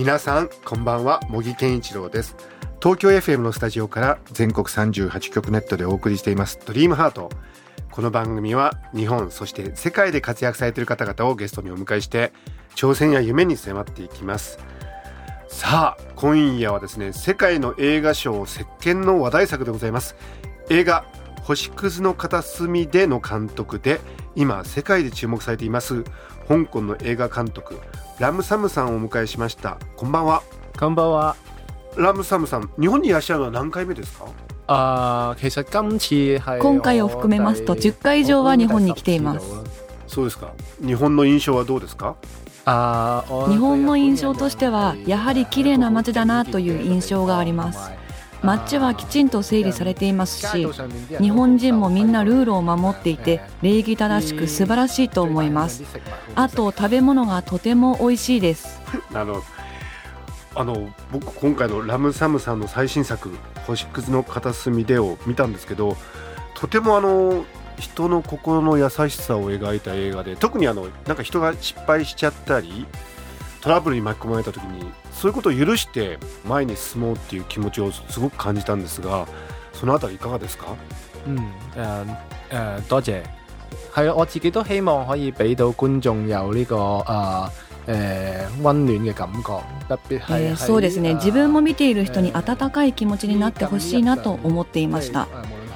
皆さんこんばんは。茂木健一郎です。東京 FM のスタジオから全国38局ネットでお送りしています。ドリームハート。この番組は日本そして世界で活躍されている方々をゲストにお迎えして挑戦や夢に迫っていきます。さあ今夜はですね世界の映画賞席巻の話題作でございます。映画星屑の片隅での監督で今世界で注目されています香港の映画監督ラムサムさんをお迎えしました。こんばんは。こんばんは。ラムサムさん日本にいらっしゃるのは何回目ですか？あ其實今次係今回を含めますと10回以上は日本に来ています。そうですか。日本の印象はどうですか？あー日本の印象としてはやはり綺麗な街だなという印象があります街はきちんと整理されていますし日本人もみんなルールを守っていて礼儀正しく素晴らしいと思います。あと食べ物がとても美味しいです。あのあの僕今回のラムサムさんの最新作「星屑の片隅で」を見たんですけどとてもあの人の心の優しさを描いた映画で特にあのなんか人が失敗しちゃったりトラブルに巻き込まれた時にそういうことを許して前に進もうっていう気持ちをすごく感じたんですがそのあたりいかがですか？嗯誒誒多謝。係啊，我自己都希望可以俾到觀眾有呢、個啊誒温暖嘅感覺，特別係、えーそうですね。自分も見ている人に温かい気持ちになってほしいなと思っていました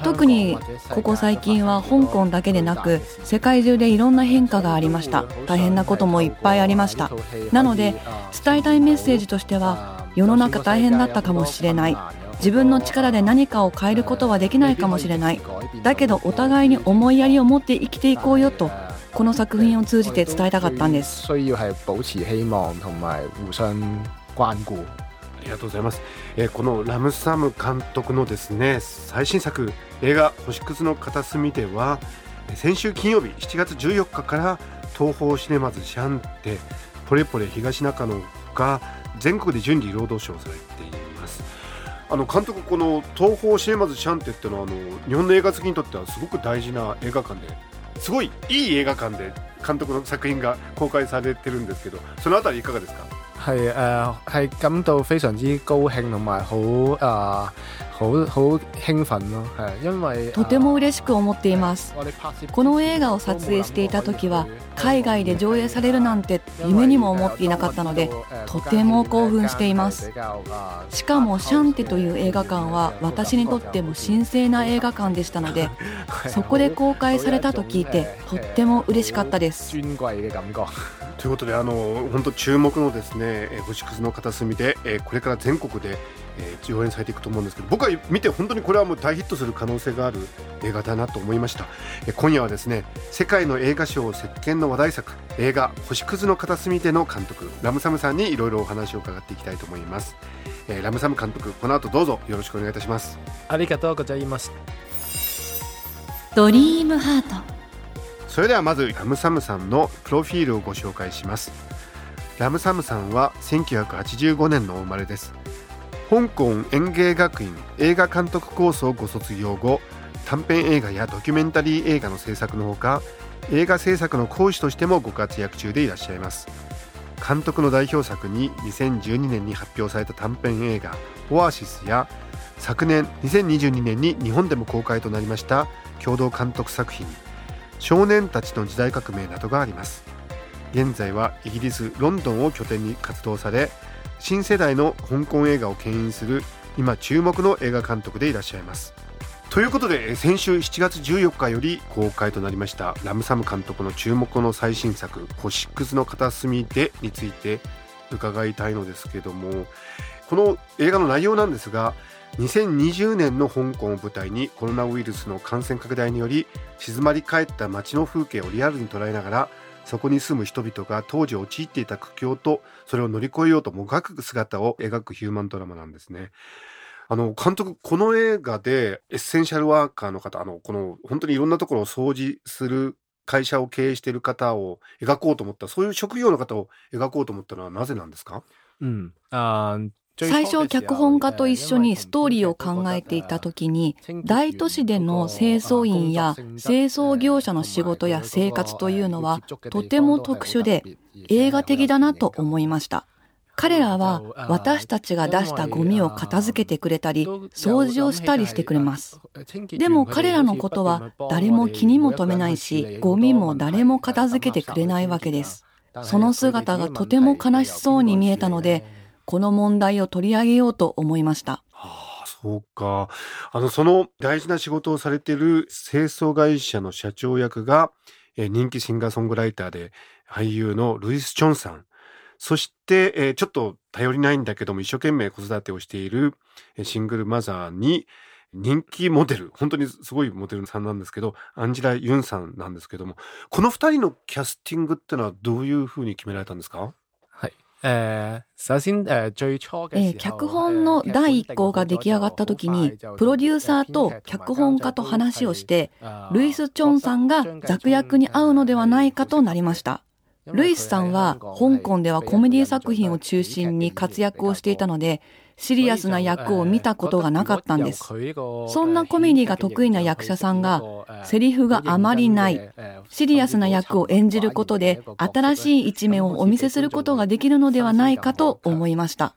特にここ最近は香港だけでなく世界中でいろんな変化がありました。大変なこともいっぱいありました。なので伝えたいメッセージとしては世の中大変だったかもしれない。自分の力で何かを変えることはできないかもしれない。だけどお互いに思いやりを持って生きていこうよとこの作品を通じて伝えたかったんです。ありがとうございます、えーこのラムサム監督のですね最新作映画星屑の片隅では先週金曜日7月14日から東宝シネマズシャンテポレポレ東中野が全国で順次労働賞されています。あの監督この東宝シネマズシャンテっていうのはあの日本の映画好きにとってはすごく大事な映画館ですごいいい映画館で監督の作品が公開されてるんですけどそのあたりいかがですか？係誒係感到非常之高興同埋好誒 好好興奮咯，係因為とても嬉しく思っています。この映画を撮影していた時は海外で上映されるなんて夢にも思っていなかったのでとても興奮しています。しかもシャンテという映画館は私にとっても神聖な映画館でしたのでそこで公開されたと聞いてとっても嬉しかったです。尊貴嘅感覺。ということであの本当注目のですねえー星屑の片隅で、えーこれから全国で、えー上演されていくと思うんですけど僕は見て本当にこれはもう大ヒットする可能性がある映画だなと思いました、えー今夜はですね世界の映画賞席巻の話題作映画星屑の片隅での監督ラムサムさんにいろいろお話を伺っていきたいと思います、えーラムサム監督この後どうぞよろしくお願いいたします。ありがとうございます。ドリームハート。それではまずラムサムさんのプロフィールをご紹介します。ラムサムさんは1985年のお生まれです香港園芸学院映画監督コースをご卒業後短編映画やドキュメンタリー映画の制作のほか映画制作の講師としてもご活躍中でいらっしゃいます。監督の代表作に2012年に発表された短編映画「オアシス」や昨年2022年に日本でも公開となりました共同監督作品「少年たちの時代革命」などがあります。現在はイギリス・ロンドンを拠点に活動され新世代の香港映画を牽引する今注目の映画監督でいらっしゃいます。ということで先週7月14日より公開となりましたラムサム監督の注目の最新作「星屑の片隅で」について伺いたいのですけどもこの映画の内容なんですが2020年の香港を舞台にコロナウイルスの感染拡大により静まり返った街の風景をリアルに捉えながらそこに住む人々が当時陥っていた苦境とそれを乗り越えようともがく姿を描くヒューマンドラマなんですね。あの監督この映画でエッセンシャルワーカーの方あのこの本当にいろんなところを掃除する会社を経営している方を描こうと思ったそういう職業の方を描こうと思ったのはなぜなんですか？嗯啊。最初脚本家と一緒にストーリーを考えていた時に大都市での清掃員や清掃業者の仕事や生活というのはとても特殊で映画的だなと思いました。彼らは私たちが出したゴミを片付けてくれたり掃除をしたりしてくれます。でも彼らのことは誰も気にも留めないしゴミも誰も片付けてくれないわけです。その姿がとても悲しそうに見えたのでこの問題を取り上げようと思いました。はあ、そうか。あの、その大事な仕事をされている清掃会社の社長役が、え人気シンガーソングライターで俳優のルイス・チョンさん。そして、え、ちょっと頼りないんだけども一生懸命子育てをしているシングルマザーに人気モデル、本当にすごいモデルさんなんですけど、アンジェラ・ユンさんなんですけども、この二人のキャスティングってのはどういうふうに決められたんですか？え首先誒最初嘅脚本の第一稿が出来上がった時にプロデューサーと脚本家と話をしてルイス・チョンさんがザク役に合うのではないかとなりました。ルイスさんは香港ではコメディ作品を中心に活躍をしていたのでシリアスな役を見たことがなかったんです。そんなコメディが得意な役者さんが、セリフがあまりない、シリアスな役を演じることで、新しい一面をお見せすることができるのではないかと思いました。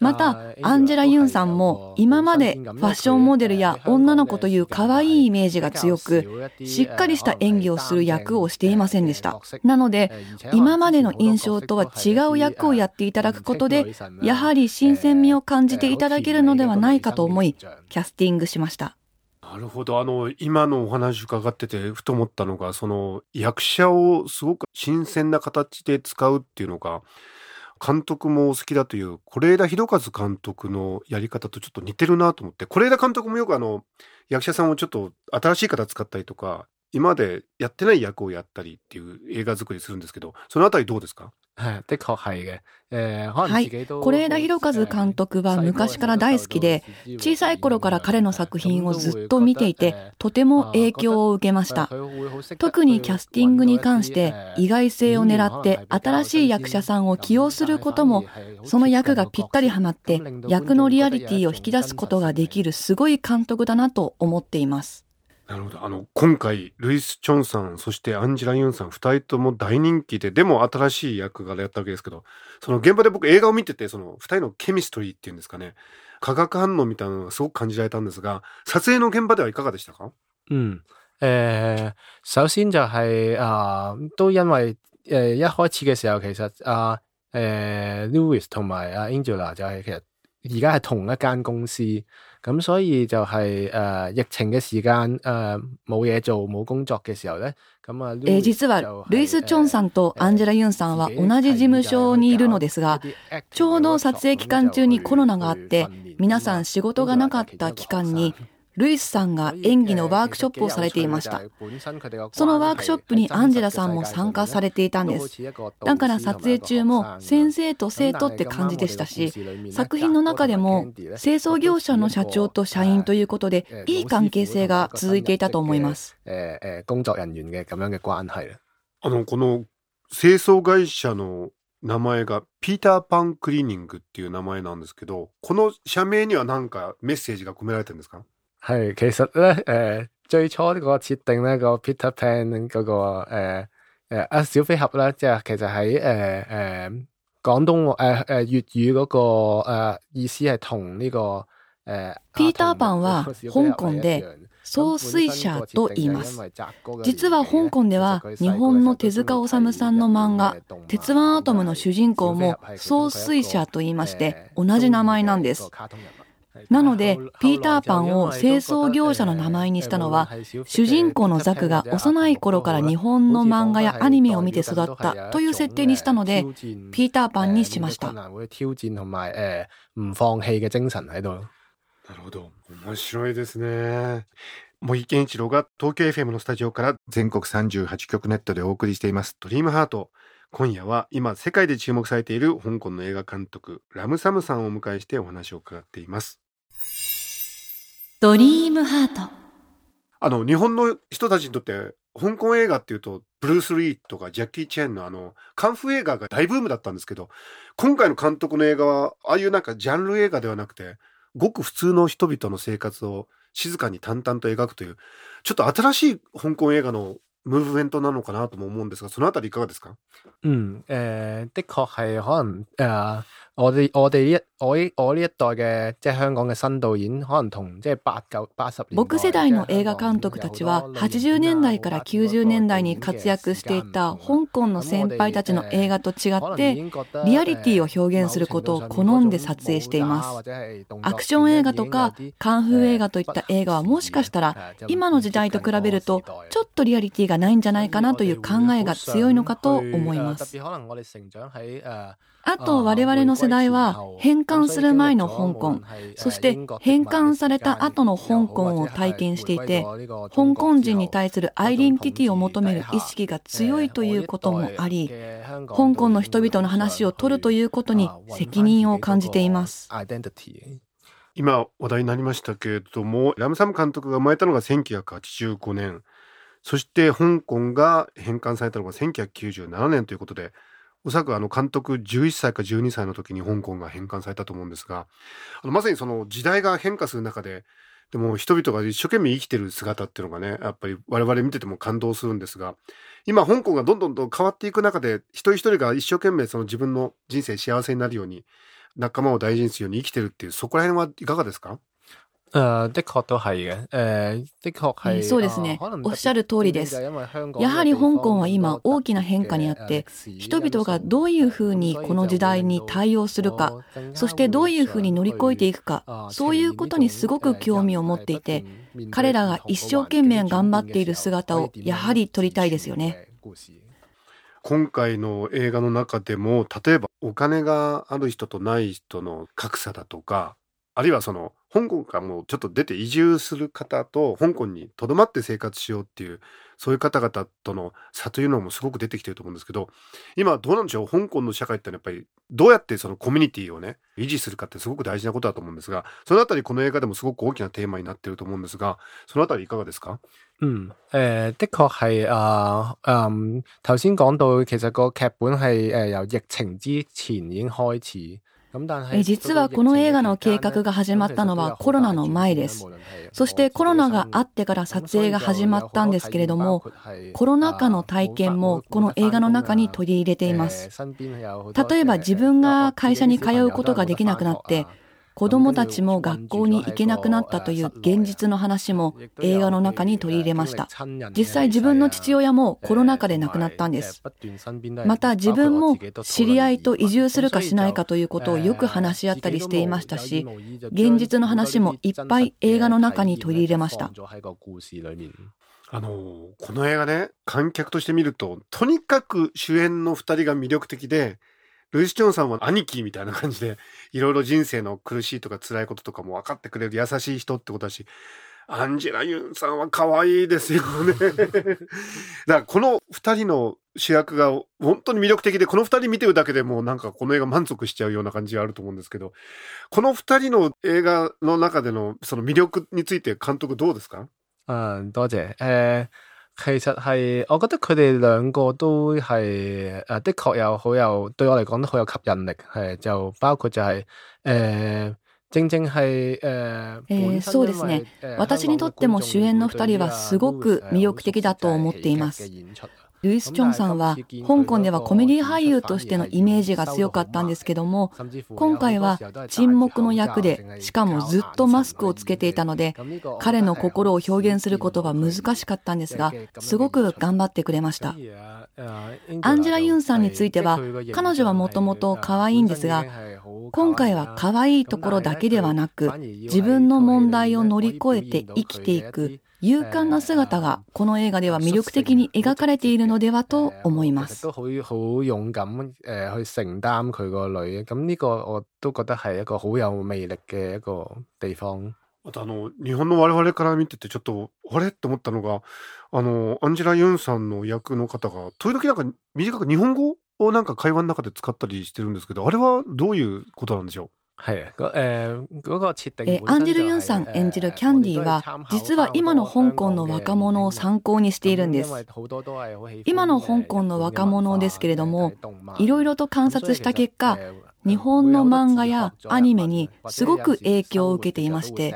また、アンジェラ・ユンさんも今までファッションモデルや女の子という可愛いイメージが強く、しっかりした演技をする役をしていませんでした。なので、今までの印象とは違う役をやっていただくことで、やはり新鮮味を感じていただけるのではないかと思い、キャスティングしました。なるほど。あの、今のお話伺ってて、ふと思ったのが、その、役者をすごく新鮮な形で使うっていうのが、監督もお好きだという是枝裕和監督のやり方とちょっと似てるなと思って是枝監督もよくあの役者さんをちょっと新しい方使ったりとか今までやってない役をやったりっていう映画作りするんですけどそのあたりどうですか？はい、的確係嘅。誒、はい、是枝裕和監督は昔から大好きで、小さい頃から彼の作品をずっと見ていて、とても影響を受けました。特にキャスティングに関して、意外性を狙って新しい役者さんを起用することも、その役がぴったりはまって、役のリアリティを引き出すことができるすごい監督だなと思っています。なるほど。あの、今回、ルイス・チョンさん、そしてアンジェラ・ユンさん、二人とも大人気で、でも新しい役柄やったわけですけど、その現場で僕映画を見てて、その二人のケミストリーっていうんですかね、化学反応みたいなのがすごく感じられたんですが、撮影の現場ではいかがでしたか？うん。誒、首先就係、啊、都因為誒、一開始嘅時候，其實啊誒 Louis 同埋阿 Angela 就係其實而家係同一間公司。咁所以就係、是、誒、呃、疫情嘅時間誒冇嘢做冇工作嘅時候咧，咁啊、えー、実はルイス・チョンさんとアンジェラ・ユンさんは同じ事務所にいるのですが、ちょうど撮影期間中にコロナがあって、皆さん仕事がなかった期間に、ルイスさんが演技のワークショップをされていました。そのワークショップにアンジェラさんも参加されていたんです。だから撮影中も先生と生徒って感じでしたし、作品の中でも清掃業者の社長と社員ということで、いい関係性が続いていたと思います。あの、この清掃会社の名前がピーターパンクリーニングっていう名前なんですけど、この社名には何かメッセージが込められてるんですか係，其實咧，誒、呃，最初呢個設定咧，個 Peter Pan 嗰、那個誒誒啊小飛俠咧，即係其實喺誒誒廣東誒誒粵語嗰、那個誒、呃、意思係同呢個誒。ピーターパンは香港で総水車と言います。実は香港では日本の手塚治虫さんの漫画「鉄腕アトム」の主人公も総水車と言いまして同じ名前なんです。なので、ピーターパンを清掃業者の名前にしたのは、主人公のザクが幼い頃から日本の漫画やアニメを見て育ったという設定にしたので、ピーターパンにしました。なるほど。面白いですね。茂木健一郎が東京 FM のスタジオから全国38局ネットでお送りしています「ドリームハート今夜は今世界で注目されている香港の映画監督ラムサムさん。をお迎えしてお話を伺っていますドリームハート。あの日本の人たちにとって香港映画っていうとブルース・リーとかジャッキー・チェンのあのカンフー映画が大ブームだったんですけど今回の監督の映画はああいうなんかジャンル映画ではなくてごく普通の人々の生活を静かに淡々と描くというちょっと新しい香港映画のムーブメントなのかなとも思うんですがそのあたりいかがですか？嗯，誒、的確係可能誒、我哋我哋呢一我呢我呢一代嘅即係香港嘅新導演，可能同即係八九八十年代僕世代の映画監督たちは80年代から90年代に活躍していた香港の先輩たちの映画と違ってリアリティを表現することを好んで撮影しています。アクション映画とかカンフー映画といった映画はもしかしたら今の時代と比べるとちょっとリアリティがないんじゃないかなという考えが強いのかと思いますあと我々の世代は返還する前の香港そして返還された後の香港を体験していて香港人に対するアイデンティティを求める意識が強いということもあり香港の人々の話を取るということに責任を感じています。今話題になりましたけれどもラムサム監督が生まれたのが1985年。そして香港が返還されたのが1997年ということでおそらくあの監督11歳か12歳の時に香港が返還されたと思うんですがあのまさにその時代が変化する中ででも人々が一生懸命生きてる姿っていうのがねやっぱり我々見てても感動するんですが今香港がどんどんと変わっていく中で一人一人が一生懸命その自分の人生幸せになるように仲間を大事にするように生きてるっていうそこら辺はいかがですか？誒、的確都係嘅。誒、的確係、えーそうですねおっしゃる通りですやはり香港は今大きな変化にあって人々がどういうふうにこの時代に対応するかそしてどういうふうに乗り越えていくかそういうことにすごく興味を持っていて彼らが一生懸命頑張っている姿をやはり撮りたいですよね。今回の映画の中でも例えばお金がある人とない人の格差だとかあるいはその香港からもうちょっと出て移住する方と香港にとどまって生活しようっていうそういう方々との差というのもすごく出てきてると思うんですけど今どうなんでしょう？香港の社会ってのはやっぱりどうやってそのコミュニティをね維持するかってすごく大事なことだと思うんですがそのあたりこの映画でもすごく大きなテーマになってると思うんですがそのあたりいかがですか？嗯，誒、的確係啊，嗯，頭先講到其實個劇本係誒、由疫情之前已經開始。実はこの映画の計画が始まったのはコロナの前です。そしてコロナがあってから撮影が始まったんですけれども、コロナ禍の体験もこの映画の中に取り入れています。例えば自分が会社に通うことができなくなって、子供たちも学校に行けなくなったという現実の話も映画の中に取り入れました。実際自分の父親もコロナ禍で亡くなったんです。また自分も知り合いと移住するかしないかということをよく話し合ったりしていましたし、現実の話もいっぱい映画の中に取り入れました。あのこの映画ね観客として見るととにかく主演の2人が魅力的でルイス・チョンさんは兄貴みたいな感じでいろいろ人生の苦しいとか辛いこととかも分かってくれる優しい人ってことだしアンジェラ・ユンさんは可愛いですよね だからこの2人の主役が本当に魅力的でこの2人見てるだけでもうなんかこの映画満足しちゃうような感じがあると思うんですけどこの2人の映画の中でのその魅力について監督どうですか？嗯，多謝。誒、其實係，我覺得佢哋兩個都係誒、的確有好有對我嚟講都好有吸引力。係就包括就係、誒、正正係誒、えーそうですね。私にとっても主演の二人はすごく魅力的だと思っています。ルイス・チョンさんは香港ではコメディ俳優としてのイメージが強かったんですけども今回は沈黙の役でしかもずっとマスクをつけていたので彼の心を表現することは難しかったんですがすごく頑張ってくれました。アンジェラ・ユンさんについては彼女はもともと可愛いんですが今回は可愛いところだけではなく自分の問題を乗り越えて生きていく勇敢な姿がこの映画では魅力的に描かれているのではと思います。都好好勇敢誒、去承擔佢個女，咁呢個我都覺得係一個好有魅力嘅一個地方。あとあの日本の我々から見ててちょっとあれ？って思ったのがあのアンジェラ・ユンさんの役の方が時々なんか短く日本語をなんか会話の中で使ったりしてるんですけどあれはどういうことなんでしょう？係誒嗰個設定えーアンジェル・ユンさん演じるキャンディーは実は今の香港の若者を参考にしているんです。今の香港の若者ですけれどもいろいろと観察した結果日本の漫画やアニメにすごく影響を受けていまして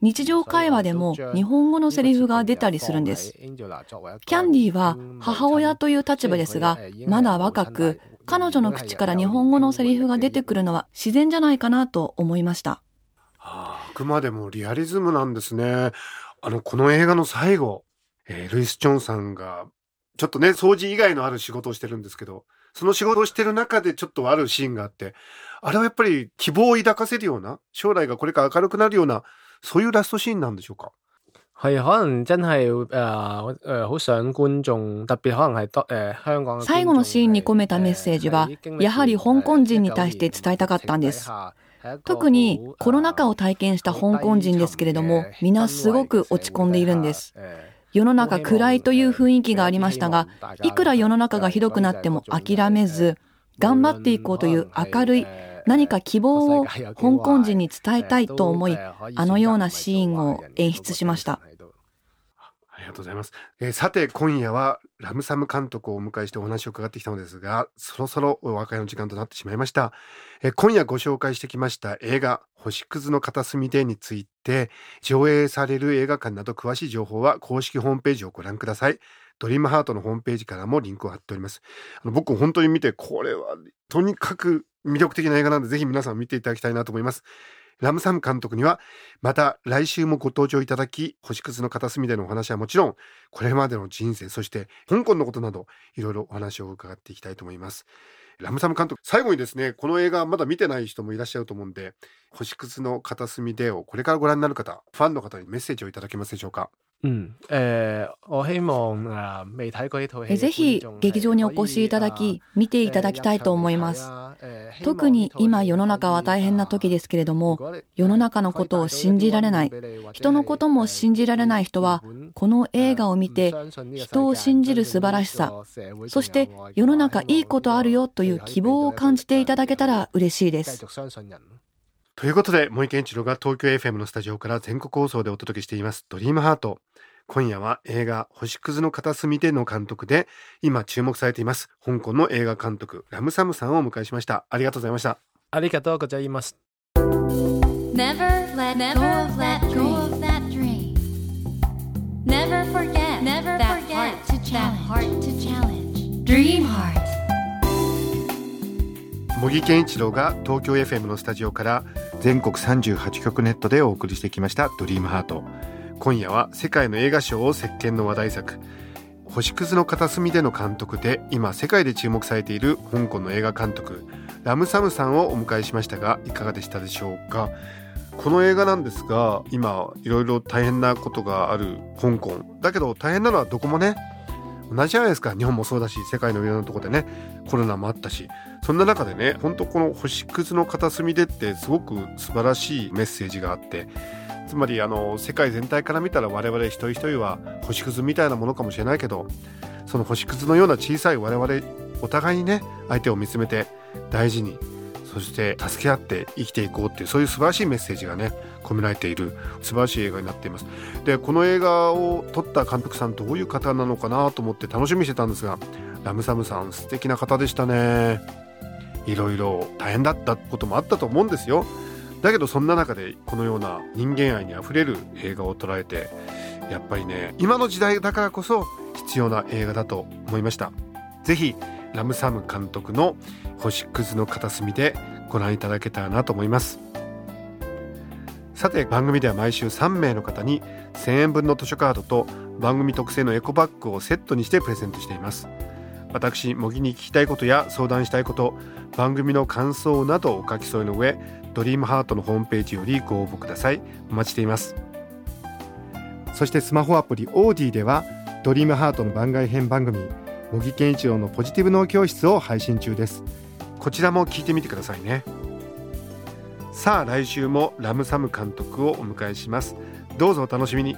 日常会話でも日本語のセリフが出たりするんです。キャンディーは母親という立場ですがまだ若く彼女の口から日本語のセリフが出てくるのは自然じゃないかなと思いました。ああくまでもリアリズムなんですね。あのこの映画の最後、えールイス・チョンさんがちょっとね掃除以外のある仕事をしてるんですけどその仕事をしてる中でちょっとあるシーンがあってあれはやっぱり希望を抱かせるような將来がこれから明るくなるようなそういうラストシーンなんでしょうか？係可能真係誒誒好想觀眾，特別可能係多誒香港嘅最後のシーンに込めたメッセージはやはり香港人に対して伝えたかったんです。特にコロナ禍を体験した香港人ですけれども皆すごく落ち込んでいるんです。世の中暗いという雰囲気がありましたがいくら世の中がひどくなっても諦めず頑張っていこうという明るい何か希望を香港人に伝えたいと思いあのようなシーンを演出しました。ありがとうございます、えーさて今夜はラムサム監督をお迎えしてお話を伺ってきたのですがそろそろお別れの時間となってしまいました、えー今夜ご紹介してきました映画星屑の片隅でについて上映される映画館など詳しい情報は公式ホームページをご覧ください。ドリームハートのホームページからもリンクを貼っております。あの僕本当に見てこれはとにかく魅力的な映画なのでぜひ皆さん見ていただきたいなと思います。ラムサム監督にはまた来週もご登場いただき星屑の片隅でのお話はもちろんこれまでの人生そして香港のことなどいろいろお話を伺っていきたいと思います。ラムサム監督最後にですねこの映画まだ見てない人もいらっしゃると思うんで星屑の片隅でをこれからご覧になる方ファンの方にメッセージをいただけますでしょうか？嗯誒，我希望誒未睇過呢套戲嘅えぜひ劇場にお越しいただき見ていただきたいと思います特に今世の中は大変な時ですけれども世の中のことを信じられない人のことも信じられない人はこの映画を見て人を信じる素晴らしさそして世の中いいことあるよという希望を感じていただけたら嬉しいです。ということで森健一郎が東京 FM のスタジオから全国放送でお届けしています「ドリームハート今夜は映画「星屑の片隅で」の監督で今注目されています香港の映画監督ラムサムさんをお迎えしましたありがとうございましたありがとうございます。Never let go of that dream. Never forget Never that forget to challenge. heart to challenge. Dream Heart. 茂木健一郎が東京 FM のスタジオから全国38局ネットでお送りしてきました「ドリームハート今夜は世界の映画賞を席巻の話題作「星屑の片隅での監督で今世界で注目されている香港の映画監督ラムサムさんをお迎えしましたがいかがでしたでしょうか？この映画なんですが今いろいろ大変なことがある香港。だけど大変なのはどこもね同じじゃないですか。日本もそうだし世界のいろんなところでねコロナもあったしそんな中でね本当この星屑の片隅でってすごく素晴らしいメッセージがあってつまりあの世界全体から見たら我々一人一人は星屑みたいなものかもしれないけどその星屑のような小さい我々お互いにね相手を見つめて大事にそして助け合って生きていこうっていうそういう素晴らしいメッセージがね込められている素晴らしい映画になっています。でこの映画を撮った監督さんどういう方なのかなと思って楽しみにしてたんですがラムサムさん素敵な方でしたね。いろいろ大変だったこともあったと思うんですよ。だけどそんな中でこのような人間愛にあふれる映画を捉えてやっぱりね今の時代だからこそ必要な映画だと思いました。ぜひラムサム監督の星屑の片隅でご覧いただけたらなと思います。さて番組では毎週3名の方に1000円分の図書カードと番組特製のエコバッグをセットにしてプレゼントしています。私模擬に聞きたいことや相談したいこと番組の感想などをお書き添えの上ドリームハートのホームページよりご応募ください。お待ちしています。そしてスマホアプリオーディではドリームハートの番外編番組茂木健一郎のポジティブ脳教室を配信中です。こちらも聞いてみてくださいね。さあ来週もラムサム監督をお迎えします。どうぞお楽しみに。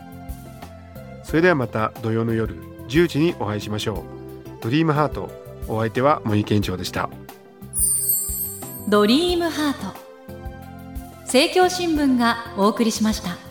それではまた土曜の夜10時にお会いしましょう。ドリームハートお相手は森健一郎でした。ドリームハート。政教新聞がお送りしました。